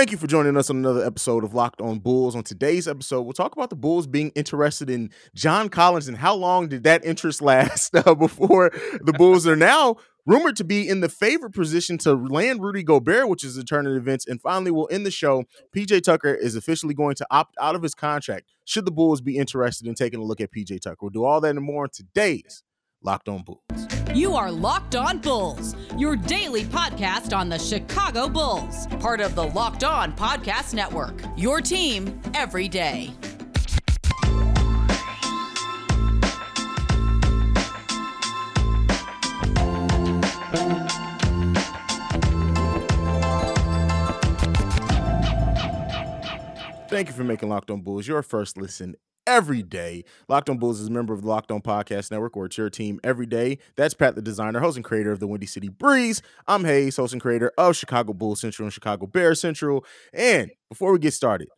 Thank you for joining us on another episode of Locked On Bulls. On today's episode, we'll talk about the Bulls being interested in John Collins and how long did that interest last uh, before the Bulls are now rumored to be in the favorite position to land Rudy Gobert, which is the turn of events. And finally, we'll end the show. PJ Tucker is officially going to opt out of his contract. Should the Bulls be interested in taking a look at PJ Tucker? We'll do all that and more on today's Locked On Bulls. You are Locked On Bulls, your daily podcast on the Chicago Bulls, part of the Locked On Podcast Network. Your team every day. Thank you for making Locked On Bulls your first listen every day. Locked On Bulls is a member of the Locked On Podcast Network, where it's your team every day. That's Pat, the designer, host and creator of the Windy City Breeze. I'm Hayes, host and creator of Chicago Bulls Central and Chicago Bears Central. And before we get started,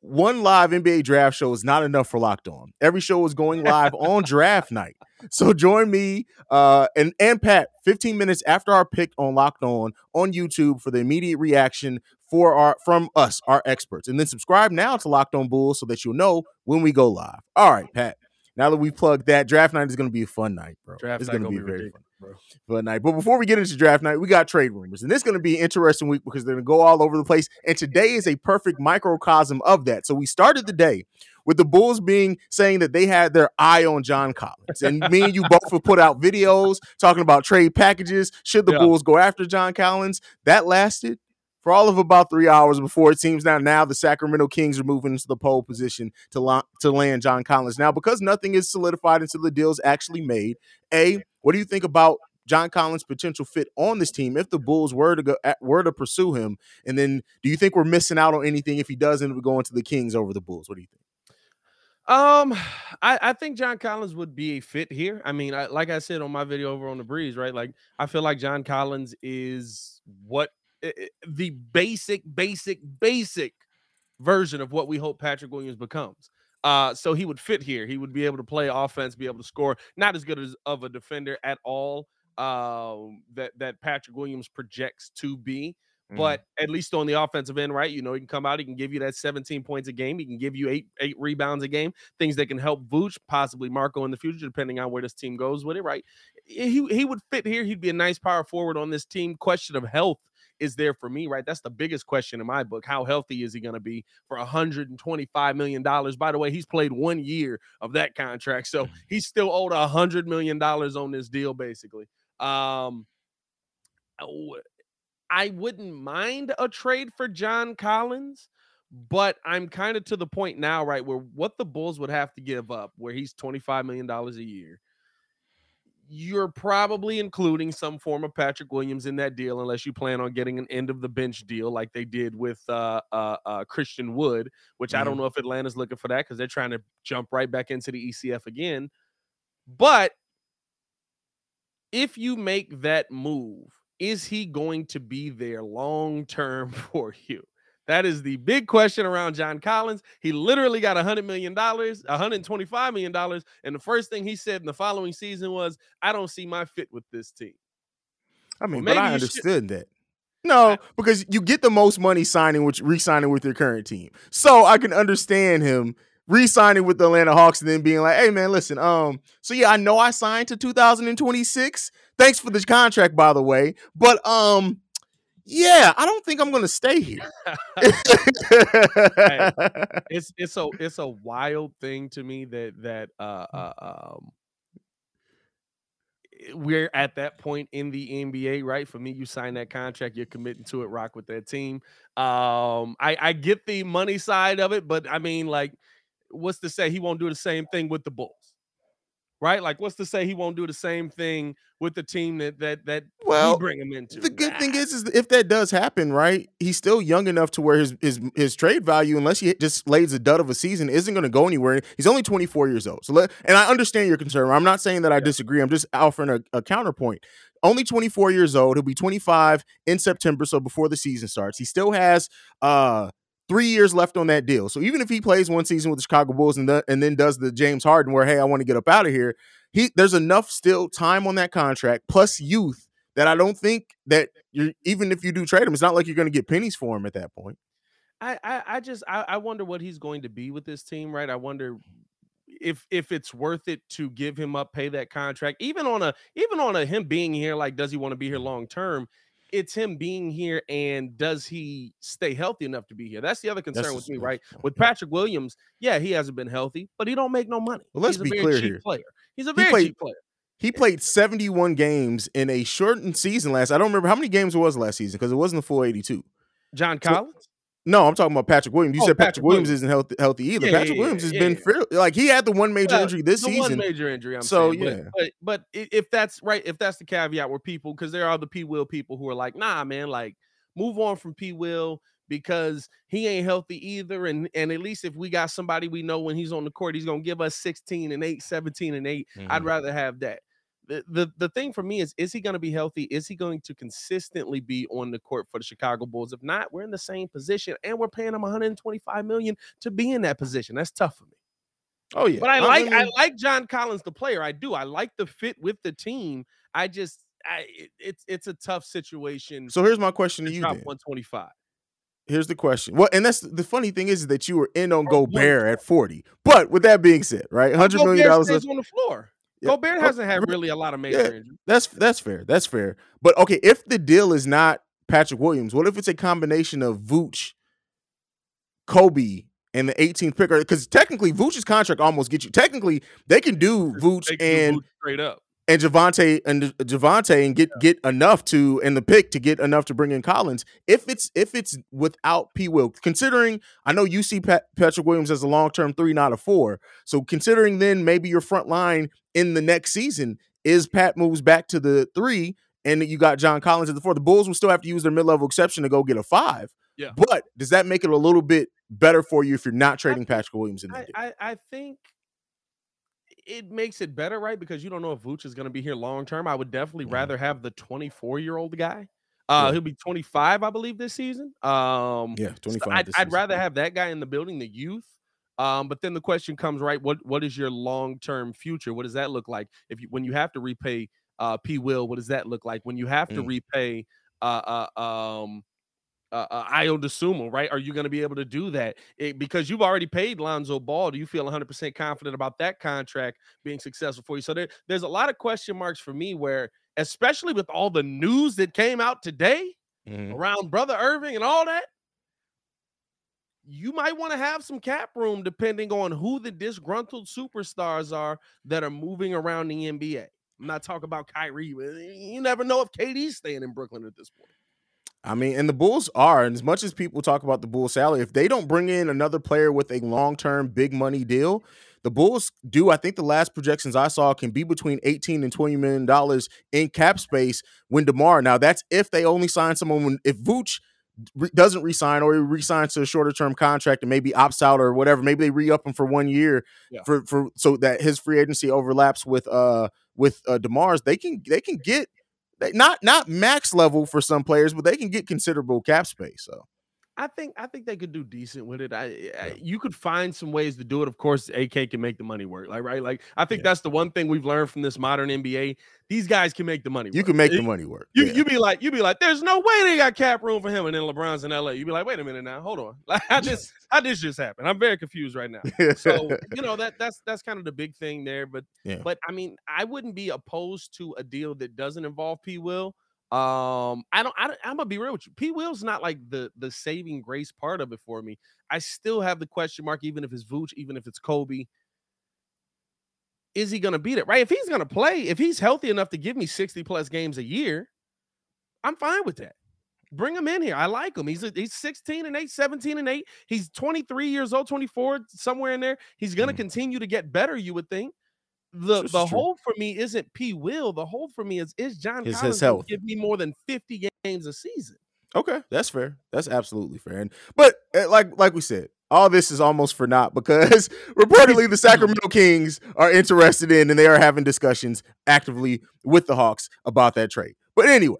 one live NBA draft show is not enough for Locked On. Every show is going live on draft night. So join me uh, and and Pat 15 minutes after our pick on Locked On on YouTube for the immediate reaction for our from us, our experts. And then subscribe now to Locked On Bulls so that you'll know when we go live. All right, Pat. Now that we plugged that, draft night is going to be a fun night, bro. Draft it's night going to be, be very fun, ridiculous, fun night. But before we get into draft night, we got trade rumors, and this is going to be an interesting week because they're going to go all over the place. And today is a perfect microcosm of that. So we started the day with the Bulls being saying that they had their eye on John Collins, and me and you both have put out videos talking about trade packages. Should the Yeah. Bulls go after John Collins? That lasted for all of about three hours before it seems now now the Sacramento Kings are moving into the pole position to la- to land John Collins. Now, because nothing is solidified until the deal's actually made, A, what do you think about John Collins' potential fit on this team if the Bulls were to go were to pursue him? And then do you think we're missing out on anything if he does end up going to the Kings over the Bulls? What do you think? Um, I, I think John Collins would be a fit here. I mean, I, like I said on my video over on the breeze, right? Like I feel like John Collins is what the basic, basic, basic version of what we hope Patrick Williams becomes. Uh, so he would fit here. He would be able to play offense, be able to score. Not as good as of a defender at all. Um, that that Patrick Williams projects to be. But at least on the offensive end, right? You know, he can come out, he can give you that 17 points a game, he can give you eight eight rebounds a game, things that can help Vooch, possibly Marco in the future, depending on where this team goes with it, right? He he would fit here. He'd be a nice power forward on this team. Question of health is there for me, right? That's the biggest question in my book. How healthy is he going to be for 125 million dollars? By the way, he's played one year of that contract, so he's still owed a hundred million dollars on this deal, basically. Um, I wouldn't mind a trade for John Collins, but I'm kind of to the point now, right, where what the Bulls would have to give up, where he's $25 million a year. You're probably including some form of Patrick Williams in that deal, unless you plan on getting an end of the bench deal like they did with uh, uh, uh, Christian Wood, which I don't know if Atlanta's looking for that because they're trying to jump right back into the ECF again. But if you make that move, is he going to be there long term for you? That is the big question around John Collins. He literally got $100 million, $125 million. And the first thing he said in the following season was, I don't see my fit with this team. I mean, Well, but I you should- understood that. No, because you get the most money signing with re-signing with your current team. So I can understand him re-signing with the Atlanta Hawks and then being like, "Hey man, listen, um, so yeah, I know I signed to 2026. Thanks for this contract, by the way, but um, yeah, I don't think I'm gonna stay here." it's it's a it's a wild thing to me that that uh, Mm. uh um we're at that point in the NBA, right? For me, you sign that contract, you're committing to it, rock with that team. Um, I I get the money side of it, but I mean, like, what's to say he won't do the same thing with the Bulls? Right? Like, what's to say he won't do the same thing with the team that that that Well, we bring him into? The good thing is, is if that does happen, right? He's still young enough to where his his his trade value, unless he just lays a dud of a season, isn't going to go anywhere. He's only 24 years old. So, let, and I understand your concern. I'm not saying that I disagree. I'm just offering a, a counterpoint. Only 24 years old. He'll be 25 in September, so before the season starts. He still has uh three years left on that deal. So even if he plays one season with the Chicago Bulls and, the, and then does the James Harden, where hey, I want to get up out of here, he there's enough still time on that contract plus youth that I don't think that you're even if you do trade him, it's not like you're going to get pennies for him at that point. I, I, I just I, I wonder what he's going to be with this team, right? I wonder if if it's worth it to give him up, pay that contract, even on a even on a him being here, like does he want to be here long term? It's him being here, and does he stay healthy enough to be here? That's the other concern That's with me, right? With Patrick Williams, yeah, he hasn't been healthy, but he don't make no money. Well, let's He's a be very clear cheap here. Player. He's a very played- cheap player. He played 71 games in a shortened season last. I don't remember how many games it was last season because it wasn't the full 82. John Collins. No, I'm talking about Patrick Williams. You Oh, said Patrick, Patrick Williams, Williams. isn't healthy, healthy either. Yeah, Patrick yeah, Williams has yeah, been fairly like he had the one major Well, injury this the season. one major injury. I'm So, saying, but- yeah. but, but i- if that's right, if that's the caveat where people, because there are the P Will people who are like, nah, man, like move on from P Will because he ain't healthy either, and and at least if we got somebody we know when he's on the court, he's gonna give us 16 and 8, 17 and 8. I'd Mhm. rather have that. The, the the thing for me is is he going to be healthy? Is he going to consistently be on the court for the Chicago Bulls? If not, we're in the same position and we're paying him 125 million to be in that position. That's tough for me. oh yeah, But I like I mean, like John Collins, the player. I do. I like the fit with the team. I just I it, it's it's a tough situation. So here's my question to you. Then. 125. Here's the question. Well, and that's the funny thing is that you were in on Oh, Gobert at 40. But with that being said, right, hundred million Gobert dollars. stays on the floor. Yeah. Gobert Oh, hasn't had really a lot of major yeah. injuries. That's that's fair. That's fair. But okay, if the deal is not Patrick Williams, what if it's a combination of Vooch, Coby, and the 18th picker? Because technically, Vooch's contract almost gets you. Technically, they can do Vooch They can do and Vooch straight up. And Javonte and Javonte and get get enough to in the pick to get enough to bring in Collins. If it's if it's without P Will, considering I know you see Pat, Patrick Williams as a long term three, not a four. So considering then maybe your front line in the next season is Pat moves back to the three, and you got John Collins at the four. The Bulls will still have to use their mid level exception to go get a five. Yeah. But does that make it a little bit better for you if you're not trading think- Patrick Williams in I, deal? I I think it makes it better, right? Because you don't know if Vooch is going to be here long term. I would definitely Mhm. rather have the 24 year old guy. Uh, Yeah. he'll be 25, I believe, this season. Um, yeah, so 25. I'd, this I'd rather have that guy in the building, the youth. Um, but then the question comes, right? What what is your long term future? What does that look like? If you when you have to repay uh P Will, what does that look like? When you have to Mm. repay uh uh um uh, uh Ayo Dosunmu, right? Are you going to be able to do that? It- because you've already paid Lonzo Ball. Do you feel 100% confident about that contract being successful for you? So there, there's a lot of question marks for me where, especially with all the news that came out today, Mhm. around Brother Irving and all that, you might want to have some cap room depending on who the disgruntled superstars are that are moving around the NBA. I'm not talking about Kyrie. You never know if KD's staying in Brooklyn at this point. I mean, and the Bulls are, and as much as people talk about the Bulls' salary, if they don't bring in another player with a long-term big money deal, the Bulls do. I think the last projections I saw can be between 18 and 20 million dollars in cap space when DeMar. Now that's if they only sign someone when if Vooch re- doesn't resign or he resigns to a shorter term contract and maybe opts out or whatever. Maybe they re-up him for one year Yeah. for for so that his free agency overlaps with uh with uh DeMar's. They can they can get not not max level for some players, but they can get considerable cap space. So I think I think they could do decent with it. I, I you could find some ways to do it. Of course, AK can make the money work. Like right, like I think Yeah. that's the one thing we've learned from this modern NBA. These guys can make the money. you work. can make the money work. You yeah. you be like you be like, there's no way they got cap room for him, and then LeBron's in LA. You be like, wait a minute now, hold on, like how this how this just happened? I'm very confused right now. So you know that that's that's kind of the big thing there. But Yeah. but I mean, I wouldn't be opposed to a deal that doesn't involve P Will. Um, I don't, I don't I'm gonna be real with you. P Will's not like the the saving grace part of it for me. I still have the question mark, even if it's Vooch, even if it's Coby. Is he gonna beat it? Right? If he's gonna play, if he's healthy enough to give me 60 plus games a year, I'm fine with that. Bring him in here. I like him. He's a, he's 16 and 8, 17 and 8. He's 23 years old, 24, somewhere in there. He's going to Mhm. continue to get better, you would think. The This the hold for me isn't P Will. The hold for me is is John His- his Collins health. give me more than 50 games a season. Okay, that's fair. That's absolutely fair. And but uh, like like we said, all this is almost for naught because reportedly the Sacramento Kings are interested in and they are having discussions actively with the Hawks about that trade. But anyway,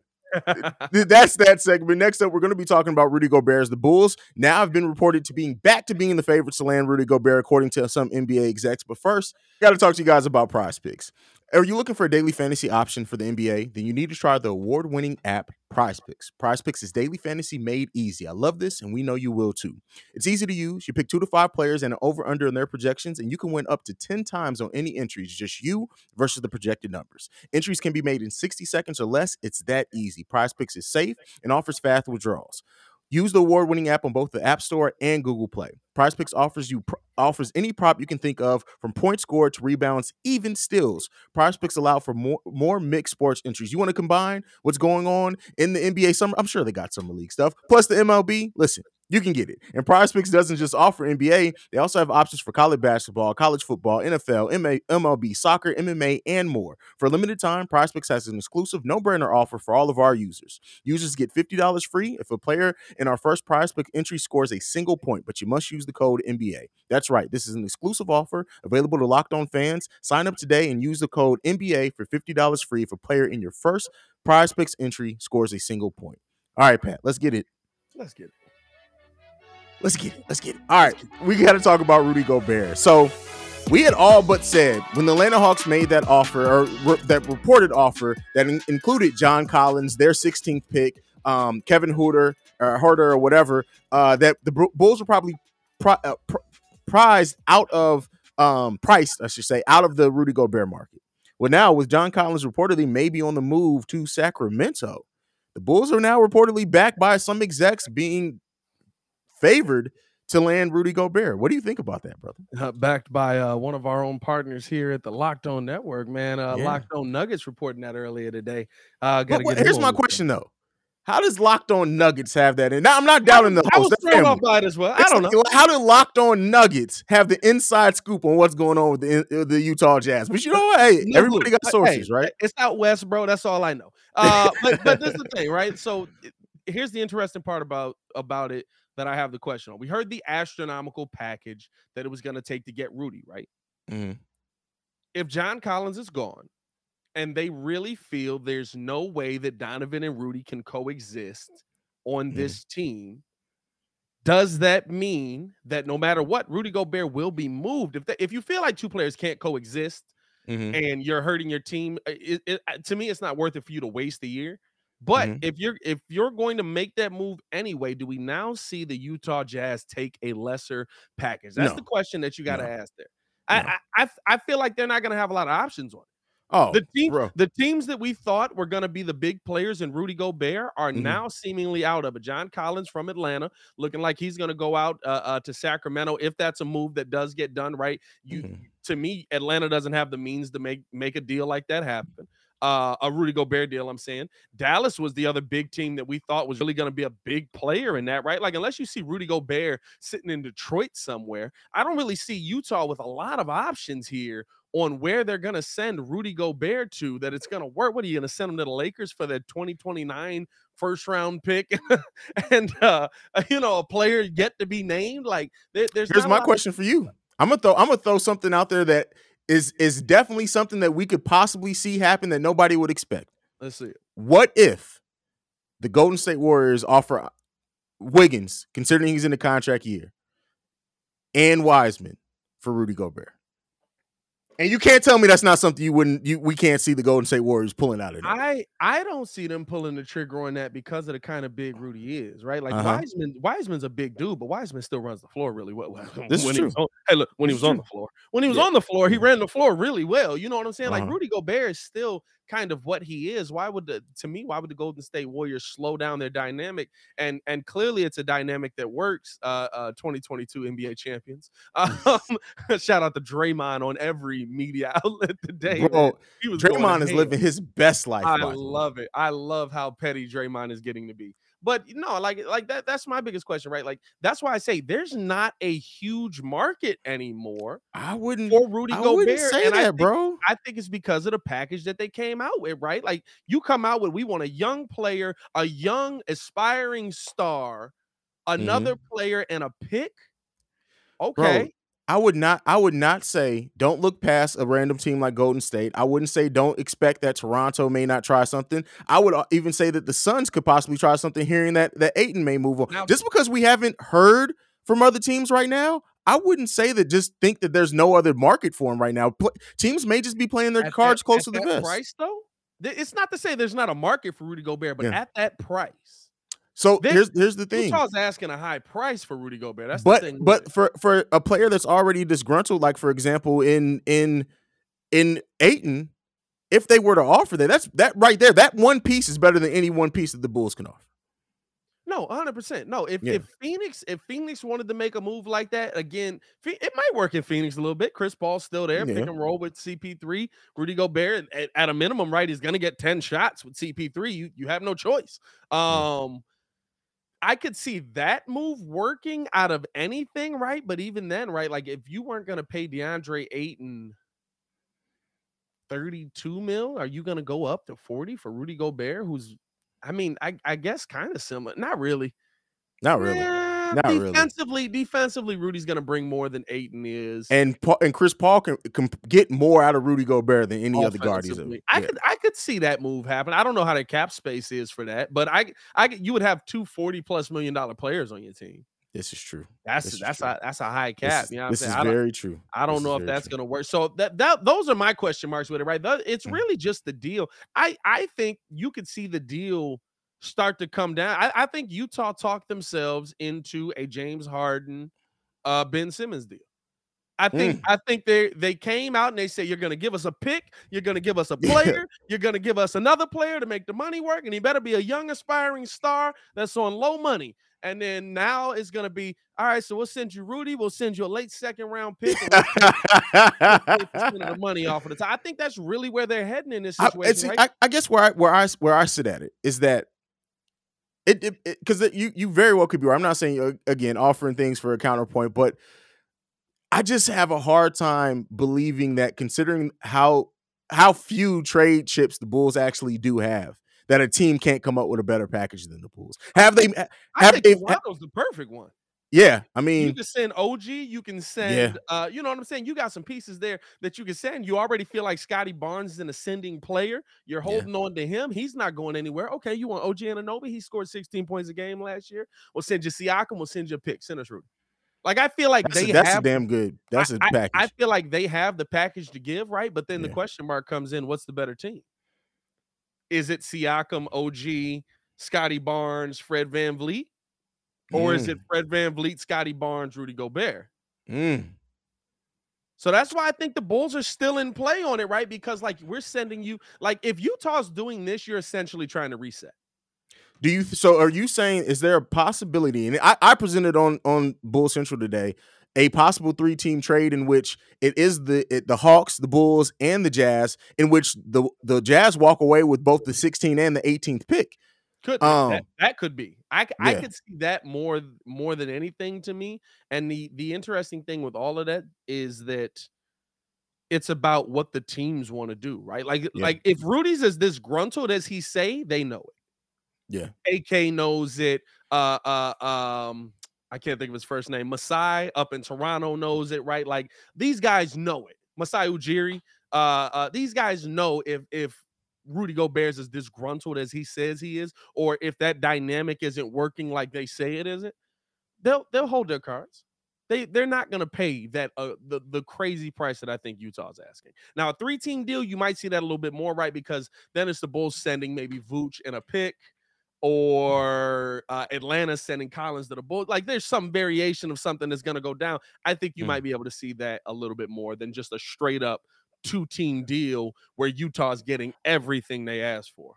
that's that segment. Next up, we're going to be talking about Rudy Gobert's the Bulls. Now I've been reported to being back to being the favorites to land Rudy Gobert, according to some NBA execs. But first, got to talk to you guys about PrizePicks. Are you looking for a daily fantasy option for the NBA? Then you need to try the award winning app PrizePicks. Prize Picks is daily fantasy made easy. I love this, and we know you will too. It's easy to use. You pick two to five players and an over under in their projections, and you can win up to 10 times on any entries, just you versus the projected numbers. Entries can be made in 60 seconds or less. It's that easy. PrizePicks is safe and offers fast withdrawals. Use the award-winning app on both the App Store and Google Play. PrizePicks offers you pr- offers any prop you can think of, from point score to rebounds, even steals. PrizePicks allow for more more mixed sports entries. You want to combine what's going on in the NBA summer? I'm sure they got summer league stuff plus the MLB. Listen, you can get it. And PrizePicks doesn't just offer NBA; they also have options for college basketball, college football, NFL, MA, MLB, soccer, MMA, and more. For a limited time, PrizePicks has an exclusive no-brainer offer for all of our users. Users get fifty dollars free if a player in our first PrizePick entry scores a single point, but you must use the code NBA. That's right. This is an exclusive offer available to Locked On fans. Sign up today and use the code NBA for fifty dollars free if a player in your first PrizePicks entry scores a single point. All right, Pat, let's get it. Let's get it. Let's get it. Let's get it. All right, we got to talk about Rudy Gobert. So we had all but said when the Atlanta Hawks made that offer or re- that reported offer that in- included John Collins, their 16th pick, um, Kevin Hooter or Herter or whatever, uh, that the Bulls were probably pri- uh, pr- prized out of um, priced, I should say, out of the Rudy Gobert market. Well, now with John Collins reportedly maybe on the move to Sacramento, the Bulls are now reportedly backed by some execs being favored to land Rudy Gobert. What do you think about that, brother? Uh, backed by uh, one of our own partners here at the Locked On Network, man. Uh, Yeah. Locked On Nuggets reporting that earlier today. Uh, gotta get here's my question though: How does Locked On Nuggets have that? And I'm not doubting the I was that's thrown off by it as well. I don't know. How do Locked On Nuggets have the inside scoop on what's going on with the the Utah Jazz? But you know what? Hey, No everybody got sources, hey, right? It's out west, bro. That's all I know. Uh, but but this is the thing, right? So here's the interesting part about about it that I have the question on. We heard the astronomical package that it was going to take to get Rudy, right? Mhm. If John Collins is gone, and they really feel there's no way that Donovan and Rudy can coexist on Mhm. this team. Does that mean that no matter what, Rudy Gobert will be moved? If that, if you feel like two players can't coexist, Mhm. and you're hurting your team uh, it, it, uh, to me it's not worth it for you to waste a year but Mhm. if you're if you're going to make that move anyway do we now see the utah jazz take a lesser package that's No. the question that you got to No. ask there I, I I I feel like they're not going to have a lot of options on it. Oh, the team bro. the teams that we thought were going to be the big players in Rudy Gobert are Mhm. now seemingly out of it. John Collins from Atlanta looking like he's going to go out uh, uh, to Sacramento if that's a move that does get done right. You Mhm. to me, Atlanta doesn't have the means to make make a deal like that happen. Uh, a Rudy Gobert deal, I'm saying. Dallas was the other big team that we thought was really going to be a big player in that, right? Like, unless you see Rudy Gobert sitting in Detroit somewhere, I don't really see Utah with a lot of options here on where they're going to send Rudy Gobert to that it's going to work. What are you going to send him to the Lakers for the 2029 first round pick? and, uh, you know, a player yet to be named? Like, there, there's Here's my lot of- question for you. I'm gonna throw I'm gonna throw something out there that is is definitely something that we could possibly see happen that nobody would expect. Let's see. What if the Golden State Warriors offer Wiggins, considering he's in the contract year, and Wiseman for Rudy Gobert? And you can't tell me that's not something you wouldn't you we can't see the Golden State Warriors pulling out of there. I I don't see them pulling the trigger on that because of the kind of big Rudy is, right? Like Uh-huh. Wiseman, Wiseman's a big dude, but Wiseman still runs the floor really well. This is true. On, hey, look, when This he was on the floor, when he was Yeah. on the floor, he Mhm. ran the floor really well. You know what I'm saying? Like Uh-huh. Rudy Gobert is still kind of what he is. Why would the to me? Why would the Golden State Warriors slow down their dynamic? And and clearly it's a dynamic that works. Uh, uh 2022 NBA champions. Um, shout out to Draymond on every media outlet today. Bro, He was going Draymond is living his best life. I by the way. love it. I love how petty Draymond is getting to be. But no, like like that that's my biggest question, right? Like that's why I say there's not a huge market anymore I wouldn't for Rudy I Gobert. say and I that, think, bro. I think it's because of the package that they came out with, right? Like you come out with we want a young player, a young aspiring star, another mm-hmm. player, and a pick. Okay. I would not I would not say don't look past a random team like Golden State. I wouldn't say don't expect that Toronto may not try something. I would uh, even say that the Suns could possibly try something hearing that that Ayton may move on. Now- Just because we haven't heard from other teams right now, I wouldn't say that. Just think that there's no other market for him right now. Pl- teams may just be playing their cards that- close to the that vest. price though. It's not to say there's not a market for Rudy Gobert, but Yeah. at that price, So Then here's here's the thing. Utah's asking a high price for Rudy Gobert. That's but the thing. but for for a player that's already disgruntled, like for example, in in in Ayton, if they were to offer that, that's that right there. That one piece is better than any one piece that the Bulls can offer. No, 100%. No, if, Yeah. if Phoenix if Phoenix wanted to make a move like that, again, it might work in Phoenix a little bit. Chris Paul's still there, Yeah. pick and roll with CP3. Rudy Gobert, at, at a minimum, right, He's going to get 10 shots with CP3. You you have no choice. Um I could see that move working out of anything, right? But even then, right, like if you weren't going to pay DeAndre Ayton 32 mil, are you going to go up to 40 for Rudy Gobert, who's I mean, I, I guess kind of similar. Not really. Not really. Eh, Not really. defensively, defensively, Rudy's gonna bring more than Ayton is. And Paul, and Chris Paul can, can get more out of Rudy Gobert than any other guard he's ever. I yeah. could I could see that move happen. I don't know how the cap space is for that, but I I you would have two 40 plus million dollar players on your team. This is true. That's This that's true. a that's a high cap. is, you know what I'm this is very true. I don't This know if that's going to work. So that that those are my question marks with it, right? It's Mm. really just the deal. I I think you could see the deal start to come down. I, I think Utah talked themselves into a James Harden, uh, Ben Simmons deal. I think Mm. I think they they came out and they said you're going to give us a pick, you're going to give us a player, you're going to give us another player to make the money work, and he better be a young aspiring star that's on low money. And then now it's going to be all right. So we'll send you Rudy. We'll send you a late second round pick. and we'll take 50% of the money off of the top. I think that's really where they're heading in this I, situation. it's- right? I, I guess where I where I where I sit at it is that it because you you very well could be right. I'm not saying uh, again offering things for a counterpoint, but I just have a hard time believing that considering how how few trade chips the Bulls actually do have. That a team can't come up with a better package than the Bulls. Have they? I think they- Toronto's the perfect one. Yeah, I mean, you can send OG. You can send, uh, you know what I'm saying. You got some pieces there that you can send. You already feel like Scottie Barnes is an ascending player. You're Yeah. holding on to him. He's not going anywhere. Okay, you want OG Anunoby? He scored 16 points a game last year. We'll send you Siakam. We'll send you a pick. Send us Rudy. Like I feel like that's, they a, that's a damn good. That's a I- package. I feel like they have the package to give, right? But then the question mark comes in: What's the better team? Is it Siakam, OG, Scottie Barnes, Fred VanVleet? Or is it Fred Van Vliet, Scottie Barnes, Rudy Gobert? Mm. So that's why I think the Bulls are still in play on it, right? Because like we're sending you, like if Utah's doing this, you're essentially trying to reset. Do you so are you saying is there a possibility and I, I presented on on Bull Central today a possible three team trade in which it is the it, the Hawks, the Bulls, and the Jazz, in which the the Jazz walk away with both the 16 and the 18th pick. Could that, Um, that, that could be. I, yeah. could see that more more than anything to me. And the the interesting thing with all of that is that it's about what the teams want to do, right? Like Yeah. like if Rudy's as disgruntled as he say, they know it. Yeah. AK knows it. Uh uh um I can't think of his first name. Masai up in Toronto knows it, right? Like these guys know it. Masai Ujiri. Uh uh these guys know if if Rudy Gobert is as disgruntled as he says he is, or if that dynamic isn't working like they say it isn't, they'll they'll hold their cards. They they're not gonna pay that uh the, the crazy price that I think Utah's asking. Now, a three-team deal, you might see that a little bit more, right? Because then it's the Bulls sending maybe Vooch and a pick, or uh, Atlanta sending Collins to the Bulls. Like there's some variation of something that's gonna go down. I think you Mm. might be able to see that a little bit more than just a straight up two-team deal where Utah's getting everything they asked for.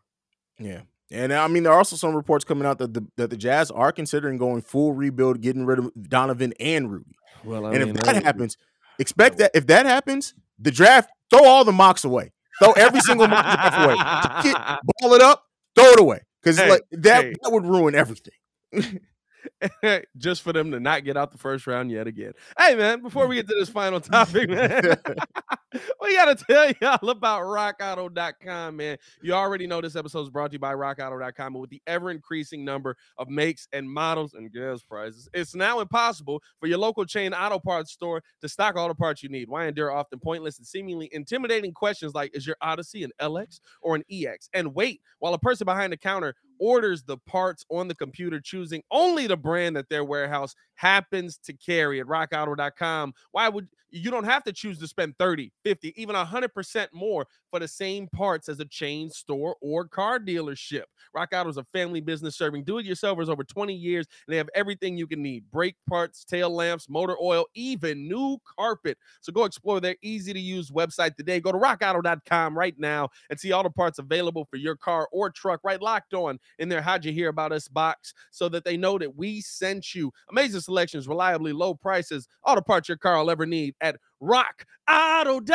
Yeah. And I mean, there are also some reports coming out that the that the Jazz are considering going full rebuild, getting rid of Donovan and Rudy. Well, and if that happens, expect that if that happens, the draft, throw all the mocks away. Throw every single mock draft away. Get, ball it up, throw it away. Because Hey, like that, hey. that would ruin everything. just for them to not get out the first round yet again. Hey man, before we get to this final topic, man, we gotta tell y'all about rockauto.com, man. You already know this episode is brought to you by rockauto.com, and with the ever-increasing number of makes and models and gas prices, it's now impossible for your local chain auto parts store to stock all the parts you need. Why endure often pointless and seemingly intimidating questions like is your Odyssey an LX or an EX? And wait while a person behind the counter orders the parts on the computer, choosing only the brand that their warehouse happens to carry at rockauto.com. Why would you don't have to choose to spend 30, 50, even 100% more for the same parts as a chain store or car dealership. Rock Auto is a family business serving do-it-yourselfers over 20 years, and they have everything you can need: brake parts, tail lamps, motor oil, even new carpet. So go explore their easy-to-use website today. Go to rockauto.com right now and see all the parts available for your car or truck right locked on in their How'd You Hear About Us box so that they know that we sent you. Amazing selections, reliably low prices, all the parts your car will ever need at rockauto.com.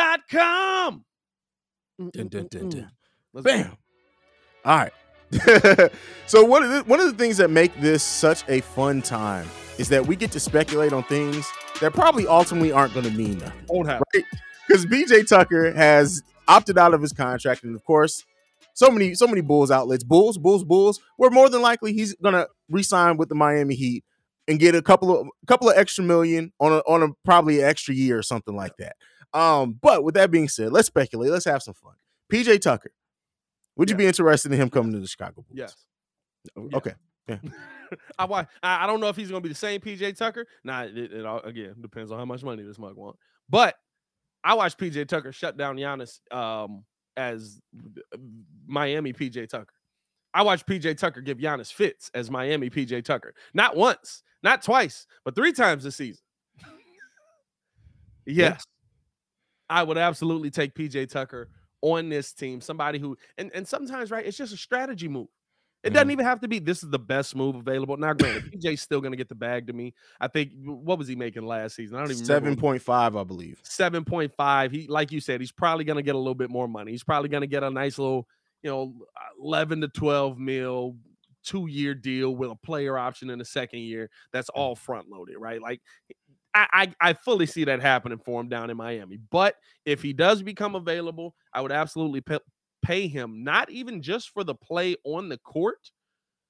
Mm, mm, dun, dun, mm, dun, dun. Let's go. Bam. All right. so one of the one of the things that make this such a fun time is that we get to speculate on things that probably ultimately aren't going to mean nothing. Won't happen. right? Because PJ Tucker has opted out of his contract, and of course, so many so many Bulls outlets, Bulls, Bulls, Bulls. We're more than likely he's gonna re-sign with the Miami Heat and get a couple of a couple of extra million on a on a probably extra year or something like that. Um, but with that being said, let's speculate. Let's have some fun. PJ Tucker, would you be interested in him coming to the Chicago Bulls? Yes. Okay. I, wa- I I don't know if he's gonna be the same PJ Tucker. Nah, it, it all again depends on how much money this mug want. But I watched PJ Tucker shut down Giannis um, as uh, Miami PJ Tucker. I watched PJ Tucker give Giannis fits as Miami PJ Tucker. Not once, not twice, but three times this season. yes. I would absolutely take PJ Tucker on this team. Somebody who and, and sometimes, right, it's just a strategy move. It doesn't mm-hmm. even have to be this is the best move available. Now, granted, PJ's still gonna get the bag to me. I think what was he making last season? I don't even Seven point five, I believe. 7.5. He, like you said, he's probably going to get a little bit more money. He's probably going to get a nice little, you know, 11 to 12 mil two year deal with a player option in the second year. That's mm. all front loaded, right? Like, I, I, I fully see that happening for him down in Miami. But if he does become available, I would absolutely pay, pay him, not even just for the play on the court,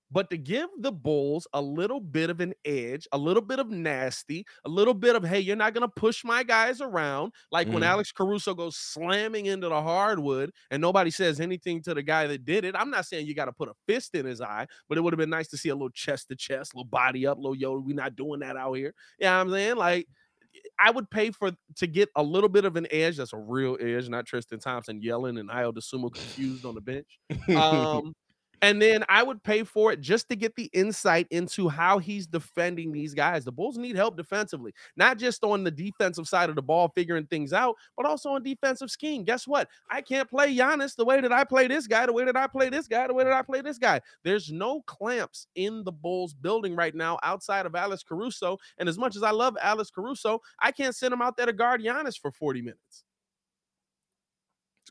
but to give the Bulls a little bit of an edge, a little bit of nasty, a little bit of, hey, you're not going to push my guys around. Like when Mhm. Alex Caruso goes slamming into the hardwood and nobody says anything to the guy that did it. I'm not saying you got to put a fist in his eye, but it would have been nice to see a little chest to chest, little body up, little yo, we're not doing that out here. Yeah, you know what I'm saying? Like, I would pay for to get a little bit of an edge. That's a real edge, not Tristan Thompson yelling and Ayo Dosunmu confused on the bench. Um, and then I would pay for it just to get the insight into how he's defending these guys. The Bulls need help defensively, not just on the defensive side of the ball, figuring things out, but also on defensive scheme. Guess what? I can't play Giannis the way that I play this guy, the way that I play this guy, the way that I play this guy. There's no clamps in the Bulls building right now outside of Alex Caruso. And as much as I love Alex Caruso, I can't send him out there to guard Giannis for 40 minutes.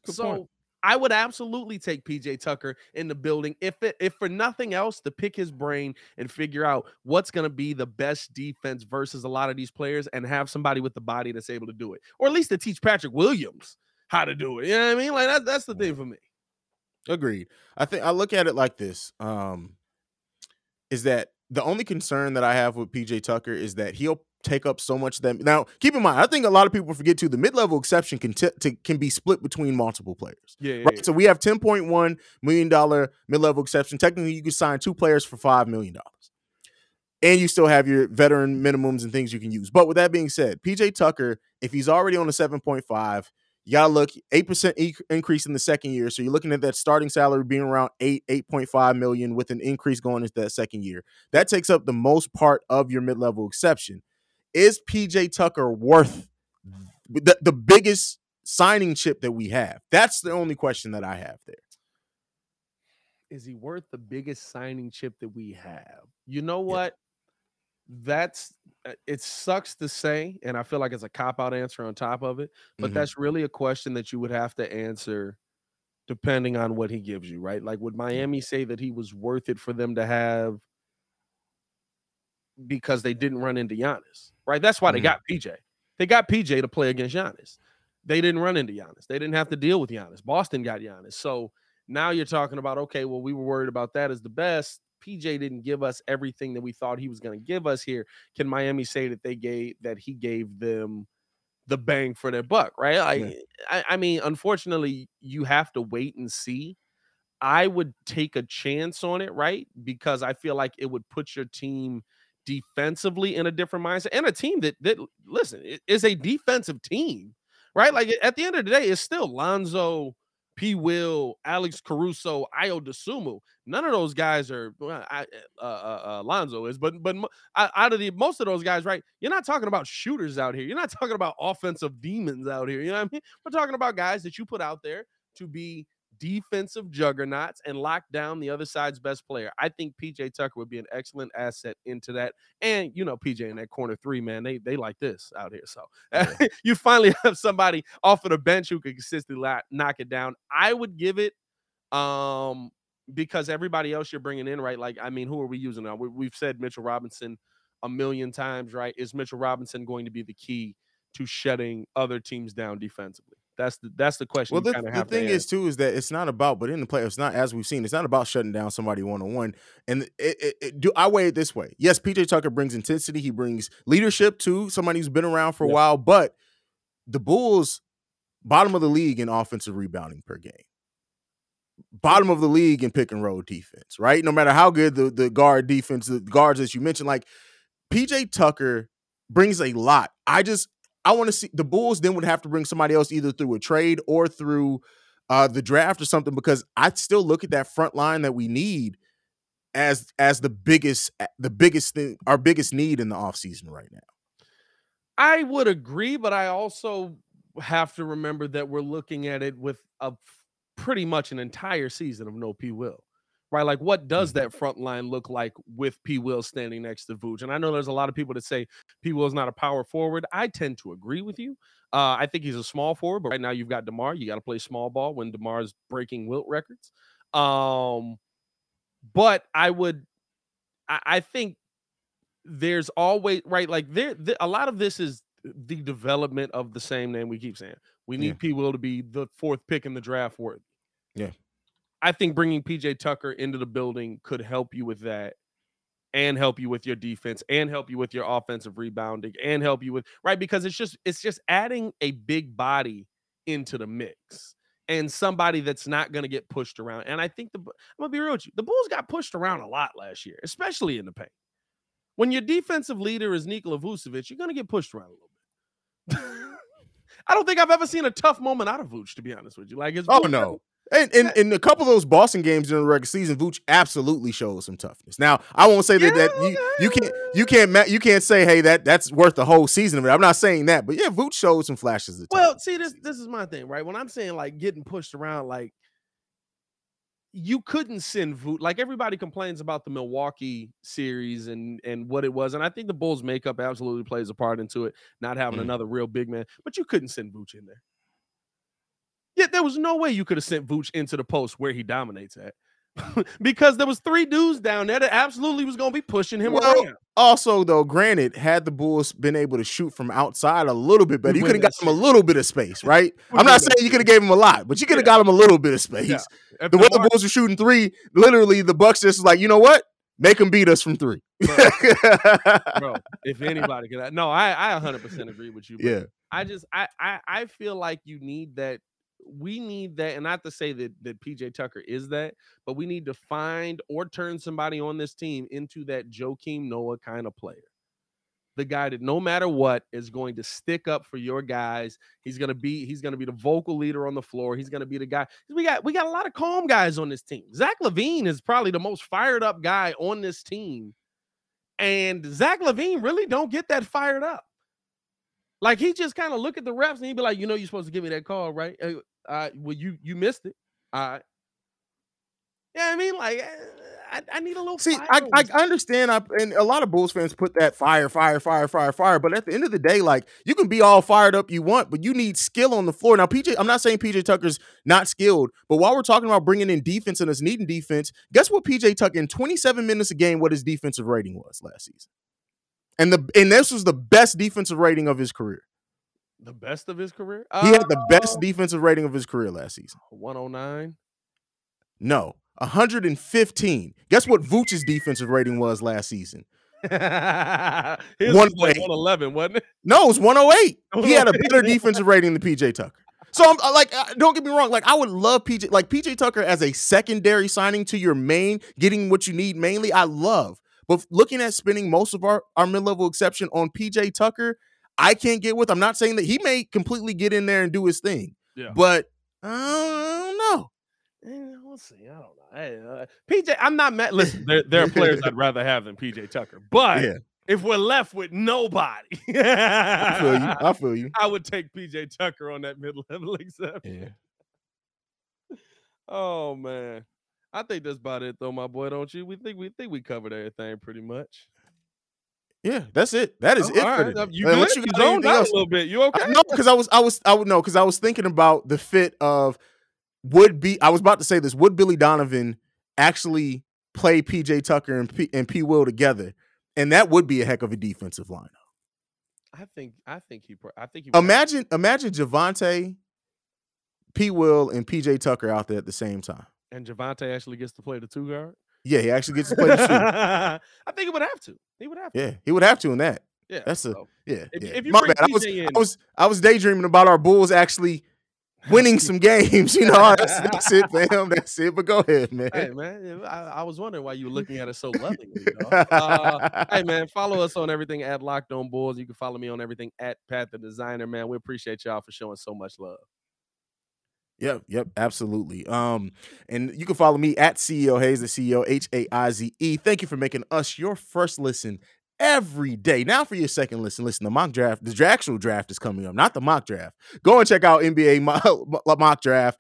Good so point. I would absolutely take PJ Tucker in the building if it, if for nothing else to pick his brain and figure out what's going to be the best defense versus a lot of these players and have somebody with the body that's able to do it, or at least to teach Patrick Williams how to do it. You know what I mean? Like that, that's the thing for me. Agreed. I think I look at it like this. Um, is that the only concern that I have with PJ Tucker is that he'll take up so much of that. Now, keep in mind, I think a lot of people forget too. The mid-level exception can t- to, can be split between multiple players. Yeah, yeah, Right. yeah. So we have ten point one million dollar mid-level exception. Technically, you could sign two players for five million dollars, and you still have your veteran minimums and things you can use. But with that being said, PJ Tucker, if he's already on a seven point five, you gotta look eight percent increase in the second year. So you're looking at that starting salary being around eight eight point five million with an increase going into that second year. That takes up the most part of your mid-level exception. Is PJ Tucker worth the, the biggest signing chip that we have? That's the only question that I have there. is he worth the biggest signing chip that we have? You know what? That's uh, it sucks to say, and I feel like it's a cop out answer on top of it, but Mhm. that's really a question that you would have to answer depending on what he gives you, right? Like, would Miami say that he was worth it for them to have because they didn't run into Giannis, right? That's why they Mhm. got PJ. They got PJ to play against Giannis. They didn't run into Giannis. They didn't have to deal with Giannis. Boston got Giannis. So now you're talking about, okay, well, we were worried about that as the best. PJ didn't give us everything that we thought he was going to give us here. Can Miami say that they gave that he gave them the bang for their buck, right? Like, Yeah. I, I mean, unfortunately, you have to wait and see. I would take a chance on it, right? Because I feel like it would put your team defensively in a different mindset and a team that that listen is a defensive team, right? Like at the end of the day, it's still Lonzo, P. Will, Alex Caruso, Ayo Dosunmu. None of those guys are well, I, uh, uh, uh, Lonzo is, but but out of the most of those guys, right? You're not talking about shooters out here. You're not talking about offensive demons out here. You know what I mean? We're talking about guys that you put out there to be defensive juggernauts and lock down the other side's best player. I think PJ Tucker would be an excellent asset into that. And you know, PJ in that corner three, man, they they like this out here. So yeah. you finally have somebody off of the bench who can consistently knock it down. I would give it um because everybody else you're bringing in, right? Like, I mean, who are we using now? We, have said Mitchell Robinson a million times, right? Is Mitchell Robinson going to be the key to shutting other teams down defensively? That's the that's the question. Well, the, the thing is too is that it's not about, but in the playoffs, not as we've seen, it's not about shutting down somebody one on one. And it, it, it, do I weigh it this way? Yes, PJ Tucker brings intensity, he brings leadership to somebody who's been around for a while, but the Bulls bottom of the league in offensive rebounding per game. Bottom of the league in pick and roll defense, right? No matter how good the, the guard defense, the guards that you mentioned, like PJ Tucker brings a lot. I just I want to see the Bulls then would have to bring somebody else either through a trade or through uh, the draft or something because I still look at that front line that we need as as the biggest the biggest thing our biggest need in the offseason right now. I would agree, but I also have to remember that we're looking at it with a pretty much an entire season of no P will right? Like, what does mm-hmm. that front line look like with P. Will standing next to Vooch? And I know there's a lot of people that say P. Will is not a power forward. I tend to agree with you. Uh, I think he's a small forward, but right now you've got DeMar. You got to play small ball when DeMar's breaking Wilt records. Um, but I would, I, I think there's always right like there, there, a lot of this is the development of the same name we keep saying. We need yeah. P. Will to be the fourth pick in the draft worthy. Yeah. I think bringing PJ Tucker into the building could help you with that and help you with your defense and help you with your offensive rebounding and help you with right because it's just it's just adding a big body into the mix and somebody that's not going to get pushed around. And I think the I'm gonna be real with you, the Bulls got pushed around a lot last year, especially in the paint. When your defensive leader is Nikola Vucevic, you're going to get pushed around a little bit. I don't think I've ever seen a tough moment out of Vooch, to be honest with you. Like, it's oh no, and in, in a couple of those Boston games during the regular season, Vooch absolutely showed some toughness. Now, I won't say that, yeah, that you, you can't you can't you can't say hey that that's worth the whole season of it. I'm not saying that, but yeah, Vooch showed some flashes. Of well, see this this is my thing, right? When I'm saying like getting pushed around, like you couldn't send Vooch. Like everybody complains about the Milwaukee series and and what it was, and I think the Bulls' makeup absolutely plays a part into it, not having mm. another real big man. But you couldn't send Vooch in there. Yeah, there was no way you could have sent Vooch into the post where he dominates at. because there was three dudes down there that absolutely was going to be pushing him well, around. Also, though, granted, had the Bulls been able to shoot from outside a little bit better, you could have got him a little bit of space, right? I'm not saying you could have gave him a lot, but you could have yeah. got him a little bit of space. Yeah. The way the Bulls were shooting three, literally, the Bucks just like, you know what? Make them beat us from three. Bro, bro if anybody could, no, I, I 100% agree with you. Yeah, I just, I, I, I feel like you need that we need that, and not to say that that PJ Tucker is that, but we need to find or turn somebody on this team into that Joakim Noah kind of player. The guy that no matter what is going to stick up for your guys. He's gonna be he's gonna be the vocal leader on the floor. He's gonna be the guy. We got we got a lot of calm guys on this team. Zach LaVine is probably the most fired up guy on this team. And Zach LaVine really don't get that fired up. Like he just kind of look at the refs and he'd be like, you know, you're supposed to give me that call, right? Uh, well, you you missed it. All right. Yeah, I mean, like, eh, I, I need a little. See, I, I understand. I, and a lot of Bulls fans put that fire, fire, fire, fire, fire. But at the end of the day, like, you can be all fired up you want, but you need skill on the floor. Now, PJ, I'm not saying PJ Tucker's not skilled, but while we're talking about bringing in defense and us needing defense, guess what? PJ Tucker in 27 minutes a game, what his defensive rating was last season, and the and this was the best defensive rating of his career. The best of his career? He had the best uh, defensive rating of his career last season. 109? No, 115. Guess what Vooch's defensive rating was last season? His 108. 111, wasn't it? No, it was 108. He had a better defensive rating than PJ Tucker. So I'm like, don't get me wrong. Like, I would love PJ, like PJ Tucker as a secondary signing to your main, getting what you need mainly. I love, but looking at spending most of our our mid level exception on PJ Tucker, I can't get with. I'm not saying that he may completely get in there and do his thing, Yeah. but uh, I don't know. Eh, we'll see. I don't know. Hey, uh, PJ, I'm not mad. Listen, there, there are players I'd rather have than PJ Tucker, but Yeah. if we're left with nobody, I feel you. I feel you. I would take PJ Tucker on that mid level exception. Yeah. Oh man, I think that's about it though, my boy. Don't you? We think we think we covered everything pretty much. Yeah, that's it. That is Oh, it for uh, You, Like, you, got? zoned out a little bit. You okay? No, because I was, I was, I would know because I was thinking about the fit of would be. I was about to say this. Would Billy Donovan actually play PJ Tucker and P, and P Will together? And that would be a heck of a defensive lineup. I think I think he. I think he. Imagine, imagine Javonte, P Will, and PJ Tucker out there at the same time. And Javonte actually gets to play the two guard. Yeah, he actually gets to play the shoe. I think he would have to. He would have to. Yeah, he would have to in that. Yeah, That's a- so, Yeah, If- yeah. if My bad. I was, in- I was, I was daydreaming about our Bulls actually winning some games. You know, that's, that's it, fam. That's it. But go ahead, man. Hey man, I, I was wondering why you were looking at it so lovingly. Uh, hey man, follow us on everything at Locked On Bulls. You can follow me on everything at Pat the Designer. Man, we appreciate y'all for showing so much love. Yep, yep, absolutely. Um, and you can follow me at CEO Hayes, the CEO H A I Z E. Thank you for making us your first listen every day. Now for your second listen, listen. The mock draft, the actual draft is coming up, not the mock draft. Go and check out NBA mo- mock draft.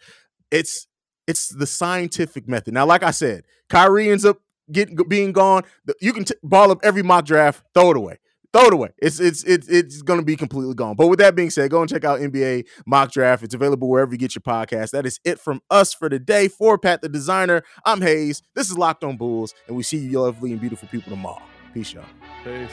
It's it's the scientific method. Now, like I said, Kyrie ends up getting being gone. You can t- ball up every mock draft, throw it away. Throw it away. It's it's it's it's to be completely gone. But with that being said, go and check out NBA mock draft. It's available wherever you get your podcast. That is it from us for today. For Pat the designer, I'm Hayes. This is Locked On Bulls, and we see you lovely and beautiful people tomorrow. Peace, y'all. Peace.